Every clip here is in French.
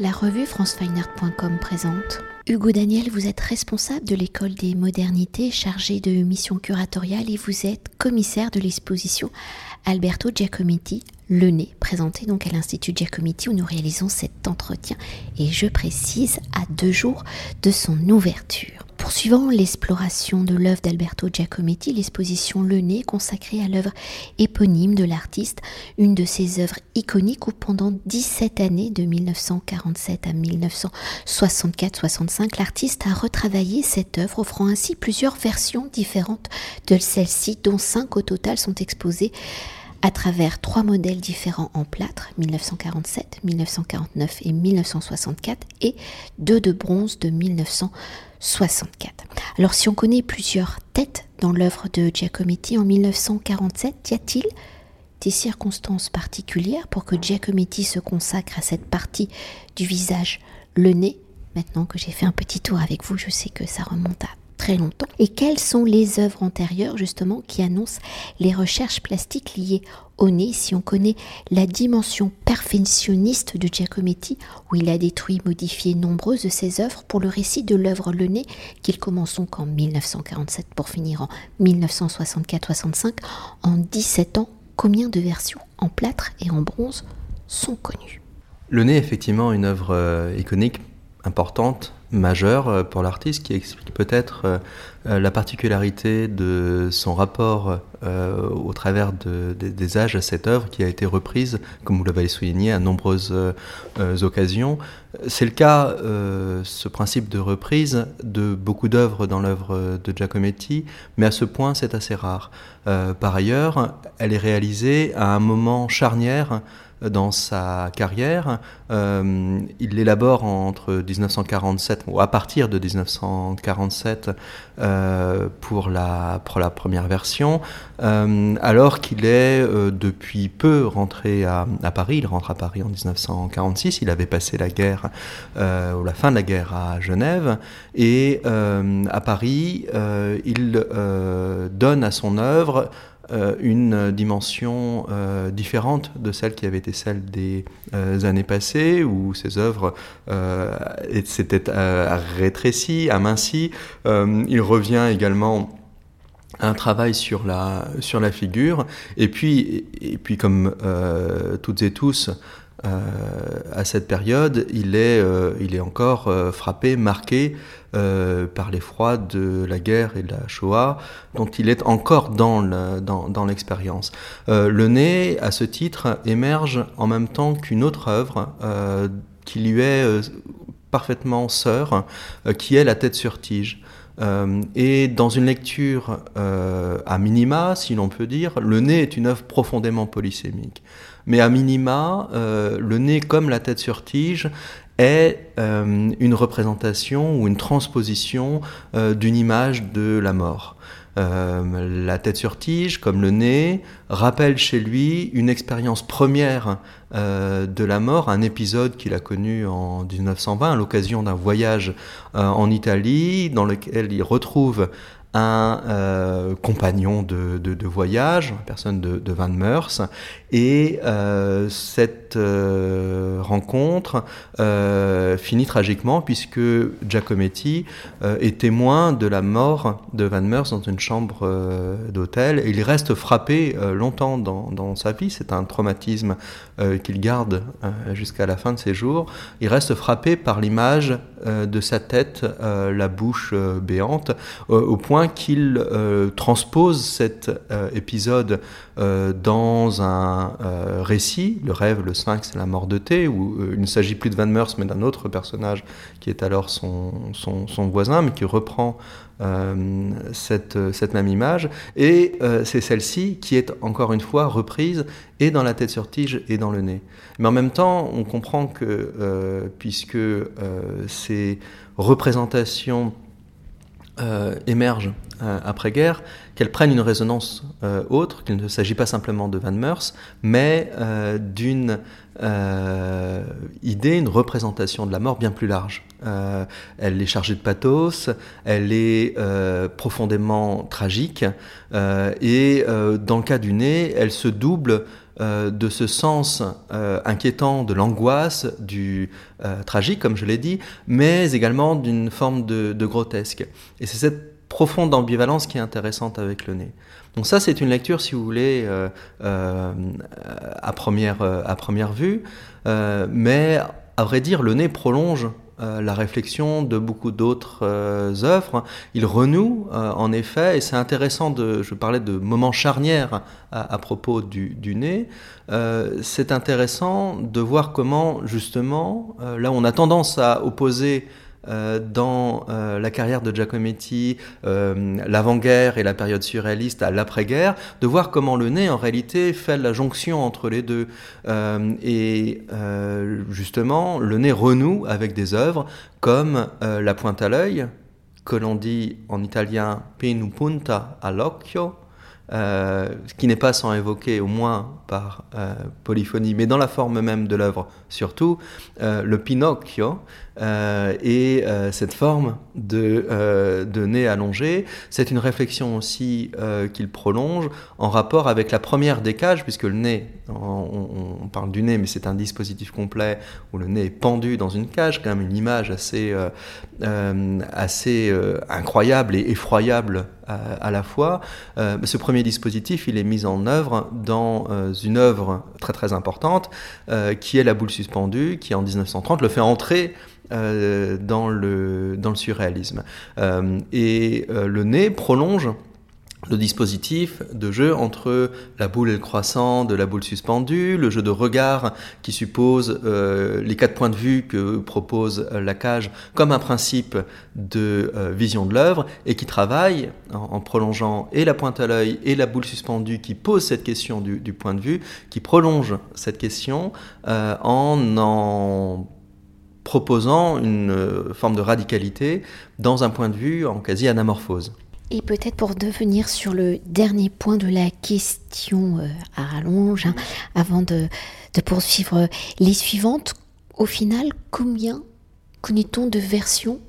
La revue francefineart.com présente. Hugo Daniel, vous êtes responsable de l'école des modernités, chargé de mission curatoriale et vous êtes commissaire de l'exposition Alberto Giacometti, Le Nez, présenté donc à l'Institut Giacometti où nous réalisons cet entretien et je précise à deux jours de son ouverture. Poursuivant l'exploration de l'œuvre d'Alberto Giacometti, l'exposition Le Nez consacrée à l'œuvre éponyme de l'artiste, une de ses œuvres iconiques où pendant 17 années, de 1947 à 1964-65, l'artiste a retravaillé cette œuvre, offrant ainsi plusieurs versions différentes de celle-ci, dont cinq au total sont exposées à travers trois modèles différents en plâtre, 1947, 1949 et 1964, et deux de bronze de 1964. Alors si on connaît plusieurs têtes dans l'œuvre de Giacometti en 1947, y a-t-il des circonstances particulières pour que Giacometti se consacre à cette partie du visage, le nez? Maintenant que j'ai fait un petit tour avec vous, je sais que ça remonte à très longtemps. Et quelles sont les œuvres antérieures justement qui annoncent les recherches plastiques liées au nez? Si on connaît la dimension perfectionniste de Giacometti où il a détruit, modifié nombreuses de ses œuvres pour le récit de l'œuvre Le Nez qu'il commence donc en 1947 pour finir en 1964-65 en 17 ans combien de versions en plâtre et en bronze sont connues? Le Nez effectivement une œuvre euh, iconique importante majeur euh, pour l'artiste qui explique peut-être euh, euh, la particularité de son rapport au travers des âges à cette œuvre qui a été reprise, comme vous l'avez souligné, à nombreuses occasions. C'est le cas, ce principe de reprise, de beaucoup d'œuvres dans l'œuvre de Giacometti, mais à ce point c'est assez rare. par ailleurs, elle est réalisée à un moment charnière dans sa carrière. Euh, il l'élabore entre 1947, ou à partir de 1947, euh, pour, la, première version, euh, alors qu'il est depuis peu rentré à, à, Paris. Il rentre à Paris en 1946. Il avait passé la guerre, ou la fin de la guerre à Genève. Et à Paris, il donne à son œuvre une dimension euh, différente de celle qui avait été celle des euh, années passées, où ses œuvres s'étaient rétrécies, amincies. il revient également à un travail sur la, sur la figure, et puis, et puis comme toutes et tous, à cette période, il est, il est encore frappé, marqué euh, par l'effroi de la guerre et de la Shoah, dont il est encore dans l'expérience. Euh, le nez, à ce titre, émerge en même temps qu'une autre œuvre euh, qui lui est parfaitement sœur, qui est La tête sur tige. et dans une lecture à minima, si l'on peut dire, le nez est une œuvre profondément polysémique. Mais à minima, le nez comme la tête sur tige est euh, une représentation ou une transposition euh, d'une image de la mort. Euh, la tête sur tige, comme le nez, rappelle chez lui une expérience première de la mort, un épisode qu'il a connu en 1920 à l'occasion d'un voyage en Italie dans lequel il retrouve un euh, compagnon de, de, de, voyage, une personne de, de Van Meurs, et euh, cette euh, rencontre finit tragiquement puisque Giacometti est témoin de la mort de Van Meurs dans une chambre d'hôtel, il reste frappé longtemps dans, sa vie, c'est un traumatisme qu'il garde jusqu'à la fin de ses jours, il reste frappé par l'image de sa tête, la bouche béante, au point qu'il euh, transpose cet euh, épisode euh, dans un récit, le rêve, le sphinx et la mort de thé, où il ne s'agit plus de Van Meurs, mais d'un autre personnage qui est alors son, voisin, mais qui reprend cette, même image. Et c'est celle-ci qui est encore une fois reprise et dans la tête sur tige et dans le nez. Mais en même temps, on comprend que puisque ces représentations euh, émergent euh, après-guerre, qu'elles prennent une résonance euh, autre, qu'il ne s'agit pas simplement de Van Meurs, mais d'une idée, une représentation de la mort bien plus large. elle est chargée de pathos, elle est profondément tragique, et dans le cas du nez, elle se double de ce sens inquiétant de l'angoisse, du tragique, comme je l'ai dit, mais également d'une forme de, de grotesque. Et c'est cette profonde ambivalence qui est intéressante avec le nez. Donc ça, c'est une lecture, si vous voulez, euh, euh, à, première, euh, à première vue, mais à vrai dire, le nez prolonge la réflexion de beaucoup d'autres œuvres. Il renoue, en effet, et c'est intéressant de, je parlais de moments charnières à, propos du, du nez, c'est intéressant de voir comment, justement, là on a tendance à opposer euh, dans euh, la carrière de Giacometti, euh, l'avant-guerre et la période surréaliste à l'après-guerre, de voir comment le nez en réalité fait la jonction entre les deux. et justement, le nez renoue avec des œuvres comme La pointe à l'œil, que l'on dit en italien pin punta all'occhio, euh, qui n'est pas sans évoquer, au moins par polyphonie, mais dans la forme même de l'œuvre surtout, le Pinocchio et cette forme de, de nez allongé. C'est une réflexion aussi qu'il prolonge en rapport avec la première des cages, puisque le nez, on, parle du nez, mais c'est un dispositif complet où le nez est pendu dans une cage, quand même une image assez, incroyable et effroyable à, la fois. Euh, ce premier dispositif, il est mis en œuvre dans euh, une œuvre très très importante, euh, qui est La boule suspendue, qui en 1930 le fait entrer dans, le, dans le surréalisme. et le nez prolonge le dispositif de jeu entre la boule et le croissant, de la boule suspendue, le jeu de regard qui suppose euh, les quatre points de vue que propose euh, la cage comme un principe de euh, vision de l'œuvre et qui travaille en, prolongeant et la pointe à l'œil et la boule suspendue qui pose cette question du point de vue, qui prolonge cette question en en proposant une forme de radicalité dans un point de vue en quasi-anamorphose. Et peut-être pour devenir sur le dernier point de la question euh, à rallonge, hein, avant de, poursuivre les suivantes, au final, combien connaît-on de versions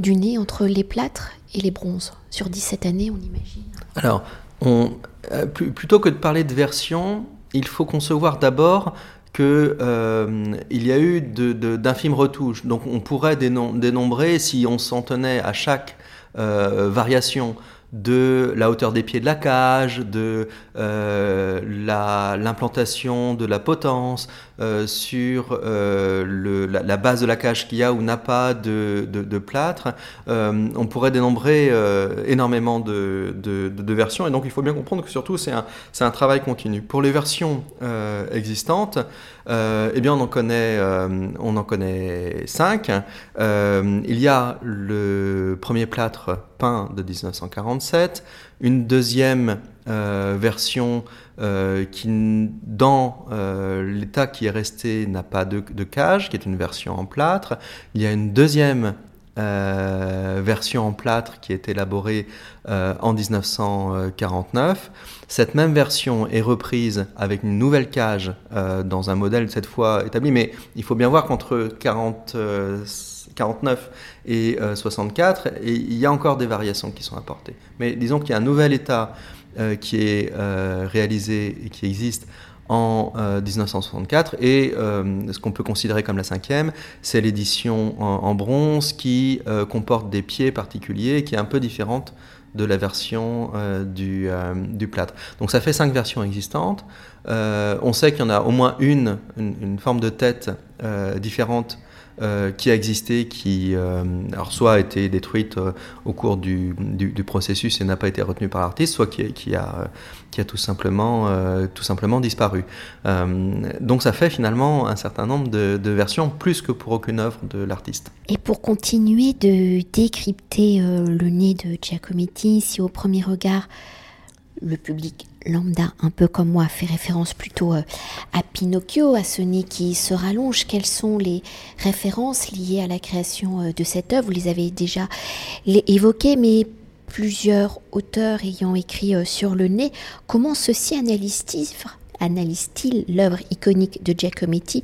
du nez entre les plâtres et les bronzes? Sur 17 années, on imagine. Alors, on, euh, plutôt que de parler de versions, il faut concevoir d'abord qu'il euh, y a eu d'infimes retouches. Donc on pourrait dénombrer, si on s'en tenait à chaque euh, variation de la hauteur des pieds de la cage, de euh, l'implantation de la potence, euh, sur euh, la, base de la cage qu'il y a ou n'a pas de, plâtre. On pourrait dénombrer énormément de, versions et donc il faut bien comprendre que surtout c'est un, travail continu. Pour les versions existantes, eh bien on en connaît cinq. il y a le premier plâtre de 1947, une deuxième euh, version euh, qui, dans euh, l'état qui est resté, n'a pas de, cage, qui est une version en plâtre. Il y a une deuxième version en plâtre qui est élaborée en 1949. Cette même version est reprise avec une nouvelle cage dans un modèle cette fois établi, mais il faut bien voir qu'entre 40 49 et 64, et il y a encore des variations qui sont apportées. Mais disons qu'il y a un nouvel état euh, qui est euh, réalisé et qui existe en 1964 euh, et ce qu'on peut considérer comme la cinquième, c'est l'édition en, bronze qui comporte des pieds particuliers qui est un peu différente de la version du, du, plâtre. Donc ça fait cinq versions existantes. on sait qu'il y en a au moins une, une forme de tête différente euh, qui a existé, qui euh, alors soit a été détruite euh, au cours du, processus et n'a pas été retenue par l'artiste, soit qui, qui, a, qui a tout simplement, tout simplement disparu. donc ça fait finalement un certain nombre de, de, versions, plus que pour aucune œuvre de l'artiste. Et pour continuer de décrypter le nez de Giacometti, si au premier regard le public lambda, un peu comme moi, fait référence plutôt euh, à Pinocchio, à ce nez qui se rallonge. Quelles sont les références liées à la création euh, de cette œuvre? Vous les avez déjà évoquées, mais plusieurs auteurs ayant écrit euh, sur le nez, comment ceci analyse-t-il l'œuvre iconique de Giacometti,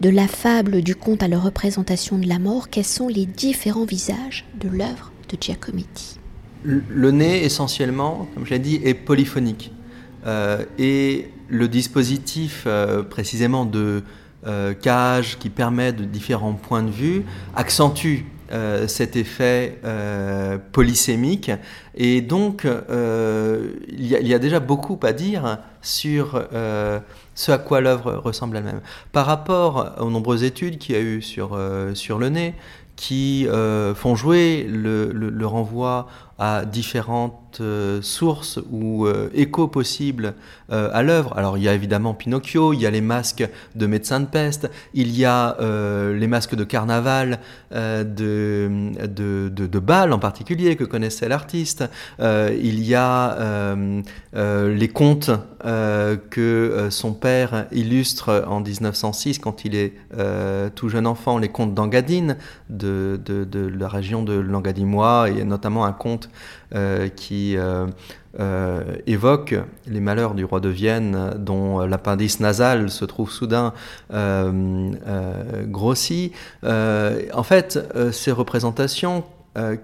de la fable du conte à la représentation de la mort? Quels sont les différents visages de l'œuvre de Giacometti? Le nez, essentiellement, comme je l'ai dit, est polyphonique. Euh, et le dispositif précisément de cage qui permet de différents points de vue accentue cet effet polysémique. Et donc, il y, a déjà beaucoup à dire sur ce à quoi l'œuvre ressemble elle-même. Par rapport aux nombreuses études qu'il y a eu sur, sur le nez, qui euh, font jouer le, le, renvoi à différentes euh, sources ou euh, échos possibles à l'œuvre. Alors il y a évidemment Pinocchio, il y a les masques de médecins de peste, il y a les masques de carnaval de, de, de, de, en particulier que connaissait l'artiste, il y a les contes que son père illustre en 1906 quand il est tout jeune enfant, les contes d'Angadine de, de, la région de Langadimois, et notamment un conte euh, qui euh, euh, évoque les malheurs du roi de Vienne, dont l'appendice nasal se trouve soudain grossi. en fait, ces représentations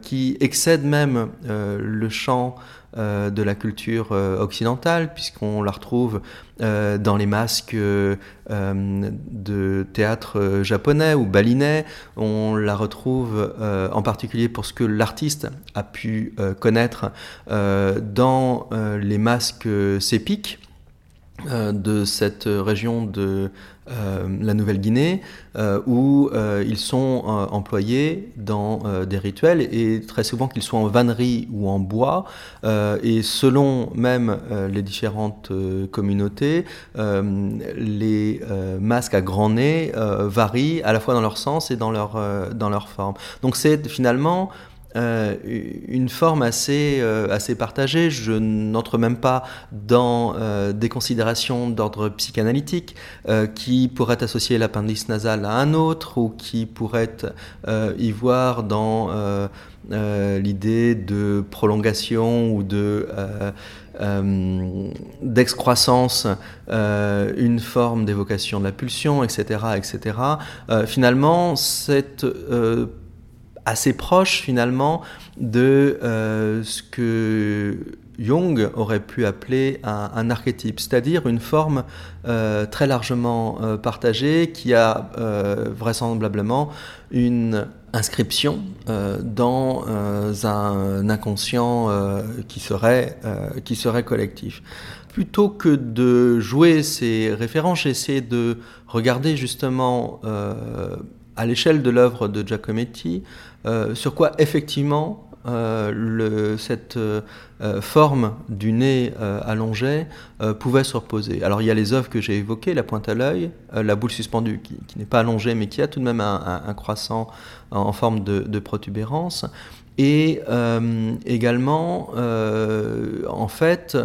qui excèdent même le champ euh, de la culture euh, occidentale, puisqu'on la retrouve euh, dans les masques de théâtre japonais ou balinais. On la retrouve en particulier pour ce que l'artiste a pu connaître dans les masques sépiques de cette région de la Nouvelle-Guinée, euh, où euh, ils sont employés dans des rituels et très souvent qu'ils soient en vannerie ou en bois. et selon même les différentes communautés, les masques à grand nez varient à la fois dans leur sens et dans leur, dans leur forme. Donc c'est finalement euh, une forme assez, euh, assez partagée. Je n'entre même pas dans euh, des considérations d'ordre psychanalytique qui pourraient associer l'appendice nasal à un autre ou qui pourraient y voir dans l'idée de prolongation ou de d'excroissance, une forme d'évocation de la pulsion, etc., etc. finalement, cette assez proche finalement de euh, ce que Jung aurait pu appeler un, archétype, c'est-à-dire une forme euh, très largement euh, partagée qui a vraisemblablement une inscription dans un inconscient qui, serait, qui serait collectif. Plutôt que de jouer ces références, j'essaie de regarder justement à l'échelle de l'œuvre de Giacometti, euh, sur quoi effectivement euh, cette euh, forme du nez allongé pouvait se reposer. Alors il y a les œuvres que j'ai évoquées, la pointe à l'œil, la boule suspendue qui, n'est pas allongée mais qui a tout de même un, croissant en, forme de, protubérance. Et également, en fait,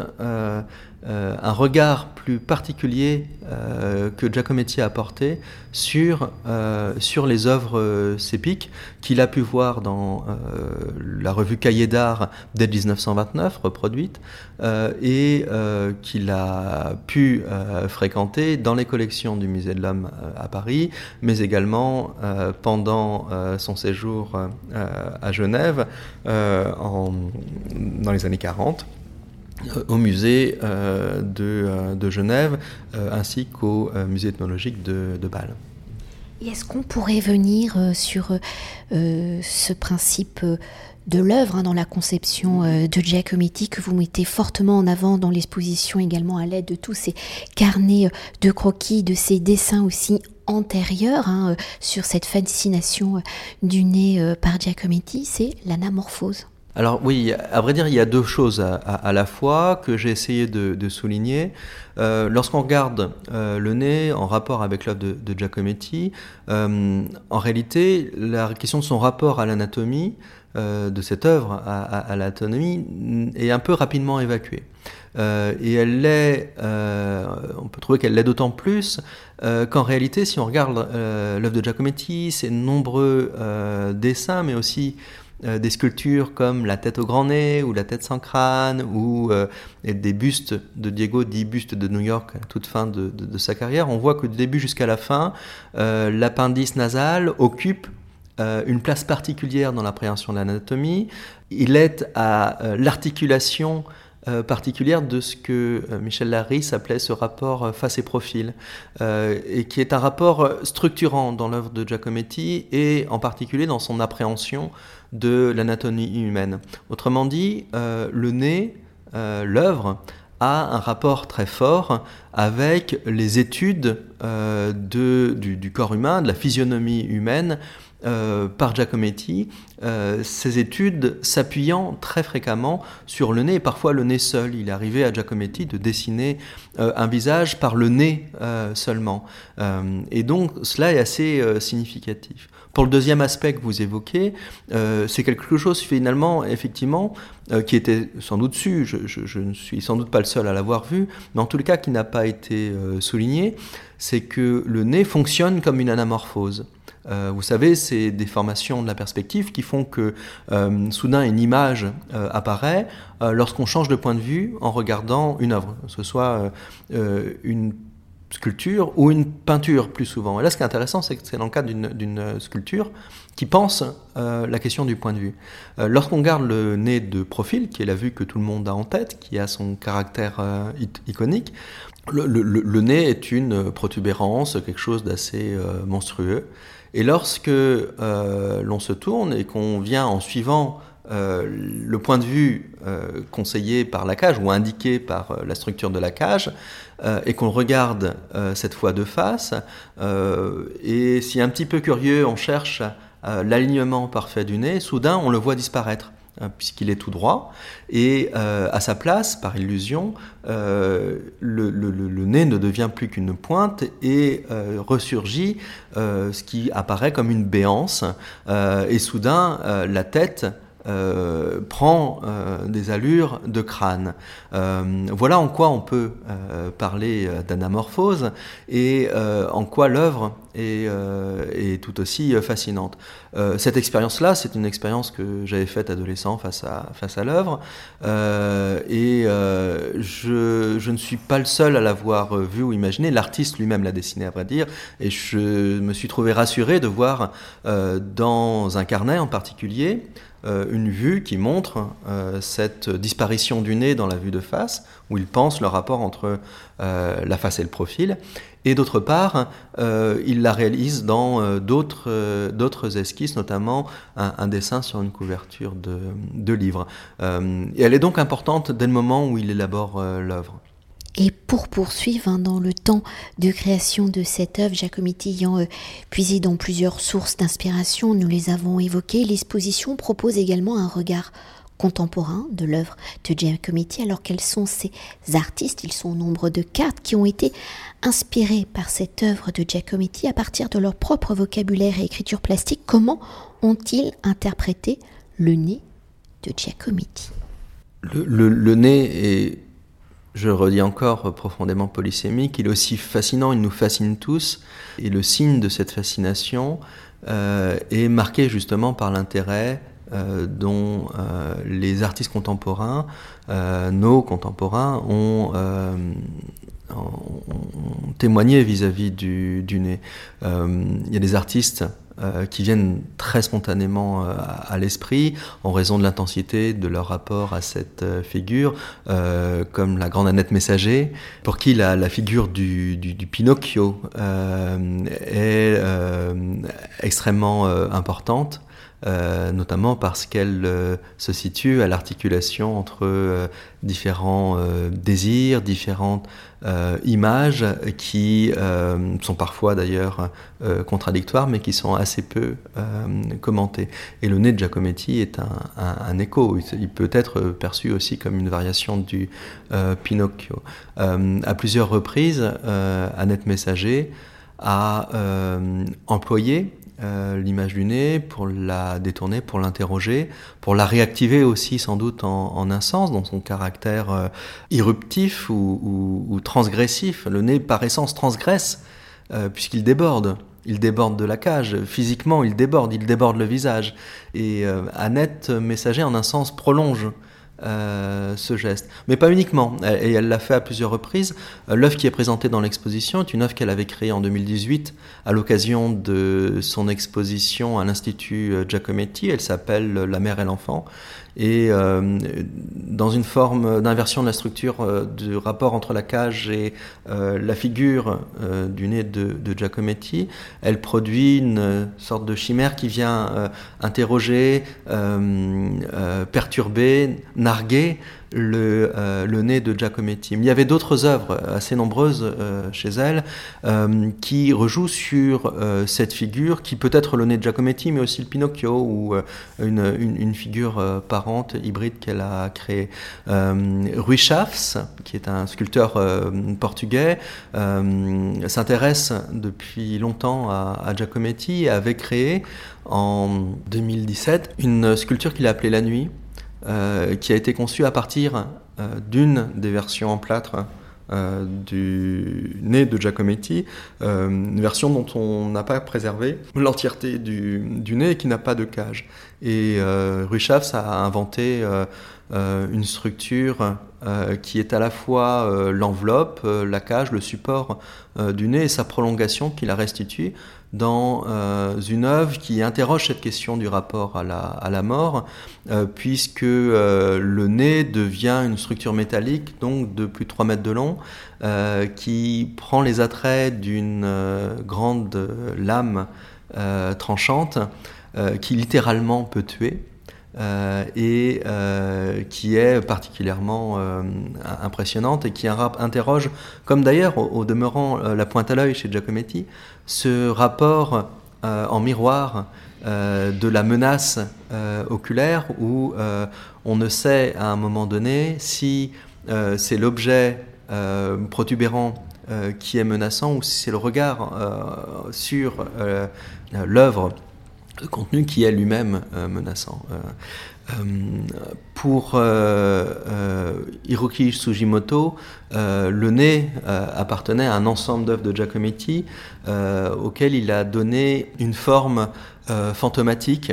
euh, un regard plus particulier euh, que Giacometti a apporté sur, euh, sur les œuvres sépiques qu'il a pu voir dans la revue Cahiers d'art dès 1929, reproduite, et qu'il a pu fréquenter dans les collections du Musée de l'Homme à Paris, mais également pendant son séjour à Genève en, dans les années 40 au musée euh, euh, de, Genève euh, ainsi qu'au musée ethnologique de, Bâle. est-ce qu'on pourrait venir sur ce principe de l'œuvre hein, dans la conception de Giacometti que vous mettez fortement en avant dans l'exposition également à l'aide de tous ces carnets de croquis, de ces dessins aussi antérieurs hein, sur cette fascination du nez par Giacometti, c'est l'anamorphose. Alors oui, à vrai dire, il y a deux choses à, la fois que j'ai essayé de, souligner. Euh, lorsqu'on regarde euh, le nez en rapport avec l'œuvre de, Giacometti, euh, en réalité, la question de son rapport à l'anatomie de cette œuvre à, l'anatomie est un peu rapidement évacuée. et elle l'est, on peut trouver qu'elle l'est d'autant plus qu'en réalité, si on regarde l'œuvre de Giacometti, ses nombreux dessins, mais aussi euh, des sculptures comme la tête au grand nez ou la tête sans crâne ou euh, des bustes de Diego, dit bustes de New York à toute fin de, sa carrière, on voit que du début jusqu'à la fin, euh, l'appendice nasal occupe une place particulière dans l'appréhension de l'anatomie. Il est à l'articulation particulière de ce que Michel Larry s'appelait ce rapport face et profil, et qui est un rapport structurant dans l'œuvre de Giacometti et en particulier dans son appréhension de l'anatomie humaine. Autrement dit, le nez, l'œuvre, a un rapport très fort avec les études de, du, corps humain, de la physionomie humaine, euh, par Giacometti, euh, ces études s'appuyant très fréquemment sur le nez, et parfois le nez seul. Il arrivé à Giacometti de dessiner euh, un visage par le nez seulement. et donc cela est assez significatif. Pour le deuxième aspect que vous évoquez, c'est quelque chose finalement, effectivement, qui était sans doute su, je, ne suis sans doute pas le seul à l'avoir vu, mais en tout cas qui n'a pas été souligné, c'est que le nez fonctionne comme une anamorphose. Euh, vous savez, c'est des formations de la perspective qui font que euh, soudain une image euh, apparaît lorsqu'on change de point de vue en regardant une œuvre, que ce soit une sculpture ou une peinture plus souvent. Et là, ce qui est intéressant, c'est que c'est dans le cadre d'une sculpture qui pense la question du point de vue. Lorsqu'on garde le nez de profil, qui est la vue que tout le monde a en tête, qui a son caractère iconique, le, le, nez est une protubérance, quelque chose d'assez monstrueux. Et lorsque euh, l'on se tourne et qu'on vient en suivant euh, le point de vue euh, conseillé par la cage ou indiqué par la structure de la cage, et qu'on regarde cette fois de face, et si un petit peu curieux, on cherche l'alignement parfait du nez, soudain on le voit disparaître. Hein, puisqu'il est tout droit, et euh, à sa place, par illusion, euh, le, nez ne devient plus qu'une pointe et euh, ressurgit ce qui apparaît comme une béance, et soudain la tête prend des allures de crâne. Voilà en quoi on peut parler d'anamorphose et en quoi l'œuvre est, est, tout aussi fascinante. cette expérience-là, c'est une expérience que j'avais faite adolescent face à, l'œuvre et je, ne suis pas le seul à l'avoir vu ou imaginé. L'artiste lui-même l'a dessiné, à vrai dire, et je me suis trouvé rassuré de voir dans un carnet en particulier euh, une vue qui montre euh, cette disparition du nez dans la vue de face, où il pense le rapport entre euh, la face et le profil. Et d'autre part, il la réalise dans d'autres esquisses, notamment un, dessin sur une couverture de, de livre. elle est donc importante dès le moment où il élabore l'œuvre. Et pour poursuivre hein, dans le temps de création de cette œuvre, Giacometti ayant euh, puisé dans plusieurs sources d'inspiration, nous les avons évoquées, l'exposition propose également un regard contemporain de l'œuvre de Giacometti, alors quels sont ces artistes? Ils sont au nombre de quatre qui ont été inspirés par cette œuvre de Giacometti à partir de leur propre vocabulaire et écriture plastique. Comment ont-ils interprété le nez de Giacometti? Le, nez est je redis encore, profondément polysémique. Il est aussi fascinant, il nous fascine tous. Et le signe de cette fascination euh, est marqué justement par l'intérêt euh, dont euh, les artistes contemporains, nos contemporains, ont, témoigné vis-à-vis du, nez. Il y a des artistes euh, qui viennent très spontanément euh, à, l'esprit en raison de l'intensité de leur rapport à cette euh, figure, comme la grande Annette Messager, pour qui la, figure du, du Pinocchio est extrêmement importante. Euh, notamment parce qu'elle euh, se situe à l'articulation entre euh, différents désirs, différentes images qui sont parfois d'ailleurs contradictoires, mais qui sont assez peu commentées. Et le nez de Giacometti est un, un, écho. Il peut être perçu aussi comme une variation du Pinocchio. à plusieurs reprises, Annette Messager a employé euh, l'image du nez, pour la détourner, pour l'interroger, pour la réactiver aussi sans doute en, un sens, dans son caractère euh, irruptif ou, transgressif. Le nez par essence transgresse euh, puisqu'il déborde. Il déborde de la cage, physiquement il déborde, il déborde le visage. Et Annette Messager en un sens prolonge euh, ce geste. Mais pas uniquement, et elle l'a fait à plusieurs reprises. Euh, l'œuvre qui est présentée dans l'exposition est une œuvre qu'elle avait créée en 2018 à l'occasion de son exposition à l'Institut euh, Giacometti. Elle s'appelle La mère et l'enfant. Et dans une forme d'inversion de la structure du rapport entre la cage et la figure du nez de, de, Giacometti, elle produit une sorte de chimère qui vient interroger, perturber, narguer le, euh, le, nez de Giacometti. il y avait d'autres œuvres assez nombreuses euh, chez elle euh, qui rejouent sur cette figure qui peut être le nez de Giacometti, mais aussi le Pinocchio ou une, figure parente hybride qu'elle a créée. Rui Chaves, qui est un sculpteur portugais, s'intéresse depuis longtemps à Giacometti et avait créé en 2017 une sculpture qu'il a appelée La Nuit euh, qui a été conçu à partir euh, d'une des versions en plâtre euh, du nez de Giacometti, une version dont on n'a pas préservé l'entièreté du, nez et qui n'a pas de cage. Et euh, a inventé une structure qui est à la fois l'enveloppe, la cage, le support du nez et sa prolongation qui la restitue dans euh, une œuvre qui interroge cette question du rapport à la, mort, euh, puisque euh, le nez devient une structure métallique, donc de plus de 3 mètres de long, qui prend les attraits d'une grande lame tranchante, qui littéralement peut tuer. Et qui est particulièrement impressionnante et qui interroge, comme d'ailleurs au, demeurant la pointe à l'œil chez Giacometti, ce rapport en miroir de la menace oculaire où on ne sait à un moment donné si c'est l'objet protubérant qui est menaçant ou si c'est le regard sur l'œuvre de contenu qui est lui-même euh, menaçant. Euh, euh, pour Hiroki Sugimoto, le nez appartenait à un ensemble d'œuvres de Giacometti auquel il a donné une forme fantomatique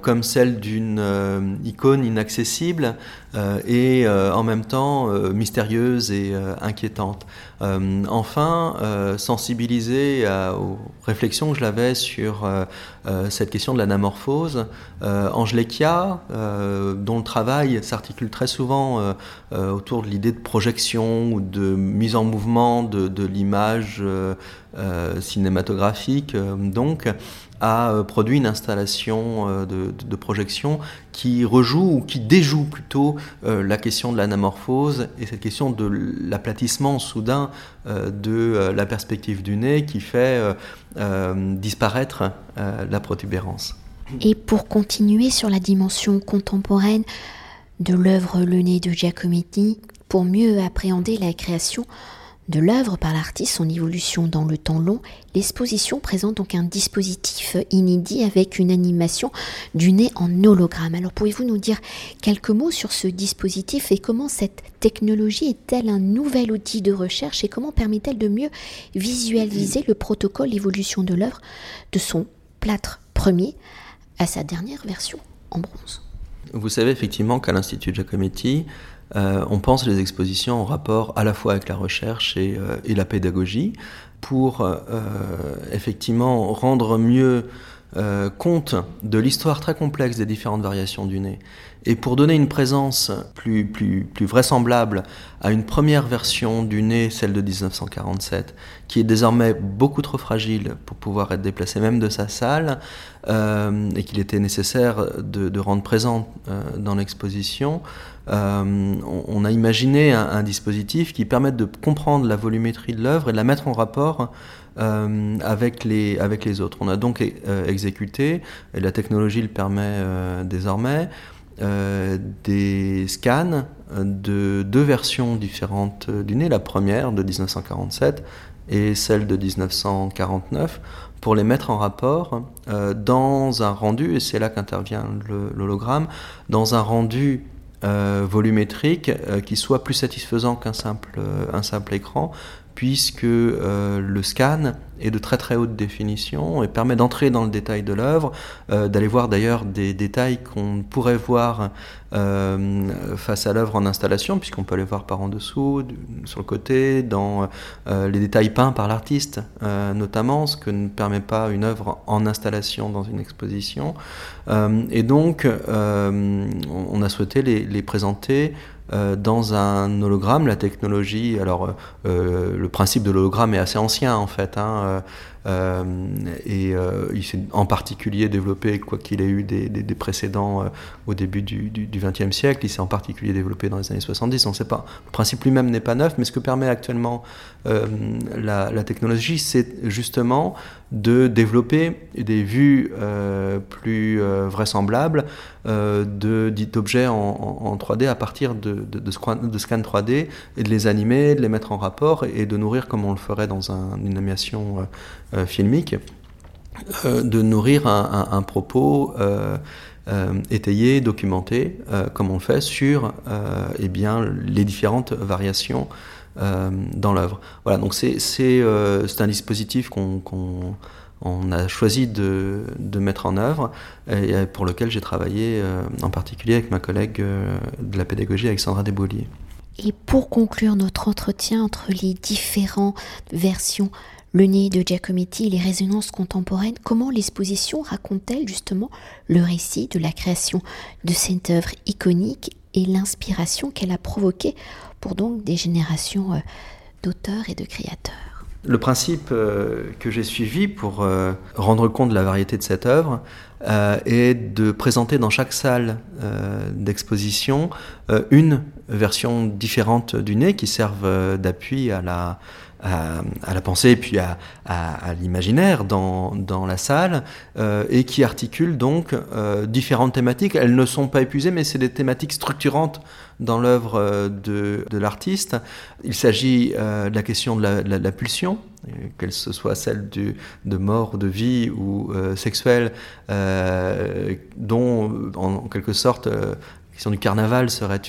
comme celle d'une icône inaccessible et en même temps mystérieuse et inquiétante. Enfin, sensibilisé aux réflexions que je l'avais sur cette question de l'anamorphose, Angelekia, dont le travail s'articule très souvent autour de l'idée de projection ou de mise en mouvement de, l'image cinématographique, donc, a euh, produit une installation euh, de, projection qui rejoue ou qui déjoue plutôt euh, la question de l'anamorphose et cette question de l'aplatissement soudain de la perspective du nez qui fait disparaître la protubérance. Et pour continuer sur la dimension contemporaine de l'œuvre Le nez de Giacometti, pour mieux appréhender la création, de l'œuvre par l'artiste, son évolution dans le temps long, l'exposition présente donc un dispositif inédit avec une animation du nez en hologramme. Alors pouvez-vous nous dire quelques mots sur ce dispositif et comment cette technologie est-elle un nouvel outil de recherche et comment permet-elle de mieux visualiser le protocole d'évolution de l'œuvre de son plâtre premier à sa dernière version en bronze? Vous savez effectivement qu'à l'Institut Giacometti, euh, on pense les expositions en rapport à la fois avec la recherche et, euh, la pédagogie pour euh, effectivement rendre mieux compte de l'histoire très complexe des différentes variations du nez. Et pour donner une présence plus, plus, plus vraisemblable à une première version du nez, celle de 1947, qui est désormais beaucoup trop fragile pour pouvoir être déplacée même de sa salle, euh, et qu'il était nécessaire de, rendre présente euh, dans l'exposition, euh, on, a imaginé un, un, dispositif qui permette de comprendre la volumétrie de l'œuvre et de la mettre en rapport euh, avec, les, avec les autres. On a donc euh, exécuté, et la technologie le permet euh, désormais, des scans de deux versions différentes du nez, la première de 1947 et celle de 1949, pour les mettre en rapport dans un rendu, et c'est là qu'intervient l'hologramme, dans un rendu volumétrique qui soit plus satisfaisant qu'un simple, simple écran, puisque le scan est de très très haute définition et permet d'entrer dans le détail de l'œuvre, d'aller voir d'ailleurs des détails qu'on pourrait voir face à l'œuvre en installation, puisqu'on peut les voir par en dessous, sur le côté, dans les détails peints par l'artiste notamment, ce que ne permet pas une œuvre en installation dans une exposition. et donc, on a souhaité les, présenter euh, dans un hologramme, la technologie, alors euh, le principe de l'hologramme est assez ancien en fait, hein, euh, et il s'est en particulier développé, quoi qu'il ait eu des, précédents au début du XXe siècle, il s'est en particulier développé dans les années 70, on ne sait pas. Le principe lui-même n'est pas neuf, mais ce que permet actuellement la, technologie, c'est justement de développer des vues euh, plus euh, vraisemblables euh, d'objets en, 3D à partir de, scans 3D et de les animer, de les mettre en rapport et de nourrir comme on le ferait dans une animation filmique, de nourrir un, propos étayé, documenté, comme on le fait sur eh bien, les différentes variations euh, dans l'œuvre. Voilà, donc c'est euh, un dispositif qu'on on a choisi de, de, mettre en œuvre et pour lequel j'ai travaillé euh, en particulier avec ma collègue de la pédagogie Alexandra Desbouliers. Et pour conclure notre entretien entre les différentes versions, le nez de Giacometti et les résonances contemporaines, comment l'exposition raconte-t-elle justement le récit de la création de cette œuvre iconique et l'inspiration qu'elle a provoquée pour donc des générations euh, d'auteurs et de créateurs? Le principe euh, que j'ai suivi pour euh, rendre compte de la variété de cette œuvre est de présenter dans chaque salle d'exposition une version différente du nez qui serve d'appui à la, à, la pensée et puis à, l'imaginaire dans, la salle euh, et qui articule donc euh, différentes thématiques. Elles ne sont pas épuisées, mais c'est des thématiques structurantes dans l'œuvre euh, de, l'artiste. Il s'agit de la question de la, pulsion, qu'elle ce soit celle de mort, de vie ou sexuelle, dont en, quelque sorte la question du carnaval serait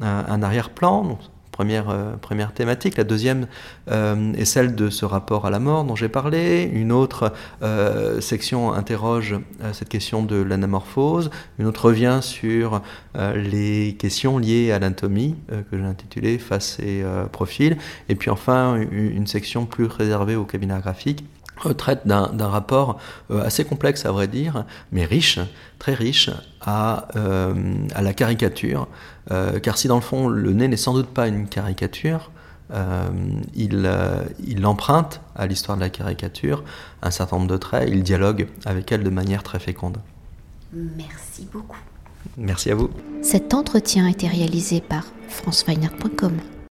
un arrière-plan première, euh, première thématique. La deuxième euh, est celle de ce rapport à la mort dont j'ai parlé. Une autre euh, section interroge cette question de l'anamorphose. Une autre revient sur les questions liées à l'anatomie, que j'ai intitulé Face et profil. Et puis enfin, une, section plus réservée au cabinet graphique traite d'un rapport assez complexe à vrai dire, mais riche, très riche, à, à la caricature, euh, car si dans le fond le nez n'est sans doute pas une caricature, euh, il, euh, il, emprunte à l'histoire de la caricature un certain nombre de traits, il dialogue avec elle de manière très féconde. Merci beaucoup. Merci à vous. Cet entretien a été réalisé par franceweiner.com.